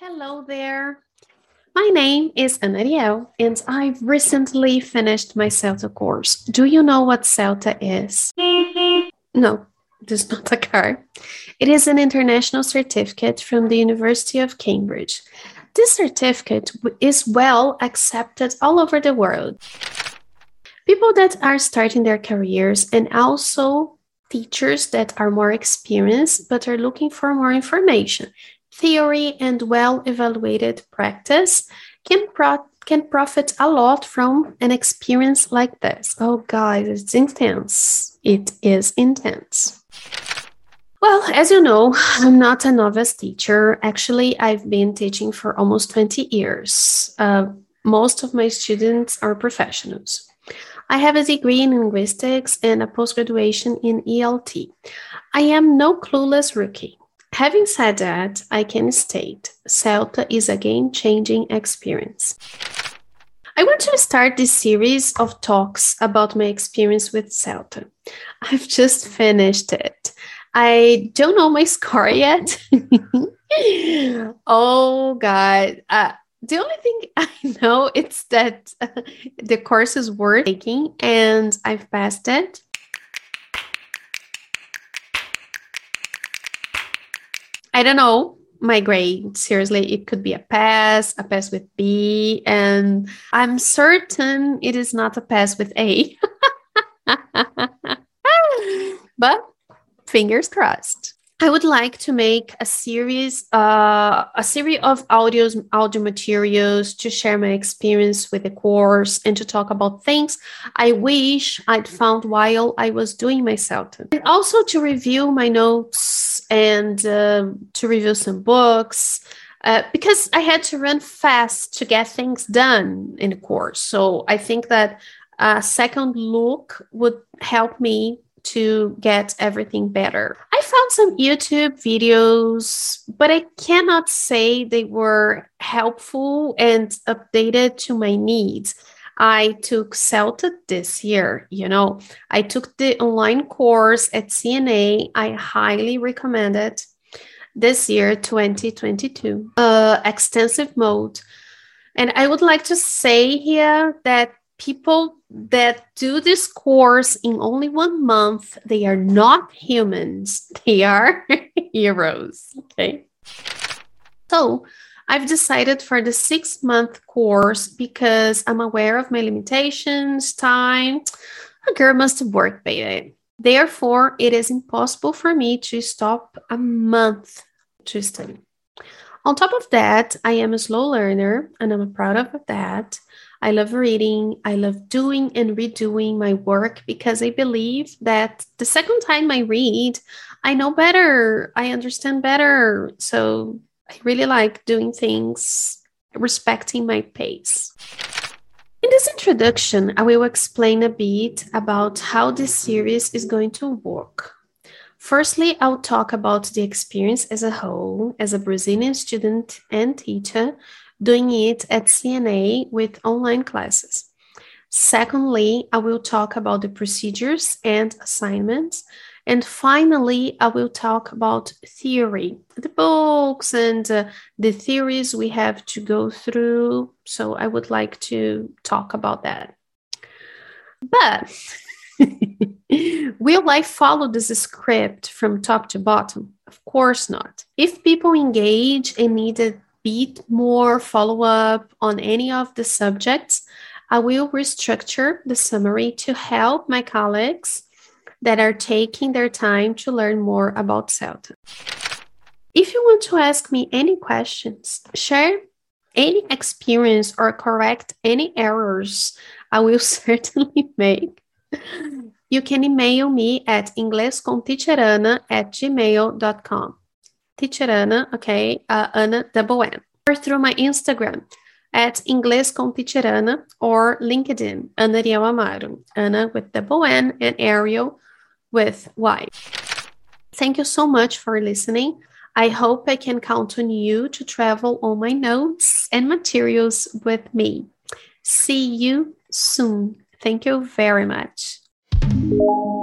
Hello there. My name is Anariel, and I've recently finished my CELTA course. Do you know what CELTA is? No, this is not a car. It is an international certificate from the University of Cambridge. This certificate is well accepted all over the world. People that are starting their careers and also teachers that are more experienced but are looking for more information, theory, and well evaluated practice can, pro- can profit a lot from an experience like this. Oh, guys, it's intense. It is intense. Well, as you know, I'm not a novice teacher. Actually, I've been teaching for almost 20 years. Uh, most of my students are professionals. I have a degree in linguistics and a post graduation in ELT. I am no clueless rookie. Having said that, I can state CELTA is a game changing experience. I want to start this series of talks about my experience with CELTA. I've just finished it. I don't know my score yet. oh, God. Uh, the only thing I know is that uh, the course is worth taking and I've passed it. I don't know my grade. Seriously, it could be a pass, a pass with B, and I'm certain it is not a pass with A. but fingers crossed. I would like to make a series, uh, a series of audios, audio materials to share my experience with the course and to talk about things I wish I'd found while I was doing my CELTA. And also to review my notes and uh, to review some books. Uh, because I had to run fast to get things done in the course. So I think that a second look would help me to get everything better. I found some YouTube videos, but I cannot say they were helpful and updated to my needs. I took CELTA this year, you know. I took the online course at CNA. I highly recommend it this year, 2022, uh, extensive mode. And I would like to say here that people that do this course in only one month, they are not humans, they are heroes. Okay. So I've decided for the six month course because I'm aware of my limitations, time. A girl must work, baby. Therefore, it is impossible for me to stop a month to study. On top of that, I am a slow learner and I'm proud of that. I love reading. I love doing and redoing my work because I believe that the second time I read, I know better, I understand better. So I really like doing things respecting my pace. In this introduction, I will explain a bit about how this series is going to work. Firstly, I'll talk about the experience as a whole as a Brazilian student and teacher doing it at CNA with online classes. Secondly, I will talk about the procedures and assignments. And finally, I will talk about theory, the books and uh, the theories we have to go through. So I would like to talk about that. But will I follow this script from top to bottom? Of course not. If people engage and need a bit more follow up on any of the subjects, I will restructure the summary to help my colleagues that are taking their time to learn more about CELTA. If you want to ask me any questions, share any experience or correct any errors I will certainly make, you can email me at inglescomteacherana at gmail.com teacher Ana, okay, uh, Anna double N, or through my Instagram at Inglês or LinkedIn, Anna Aryel Amaro, Anna with double N and Aryel with Y. Thank you so much for listening. I hope I can count on you to travel on my notes and materials with me. See you soon. Thank you very much you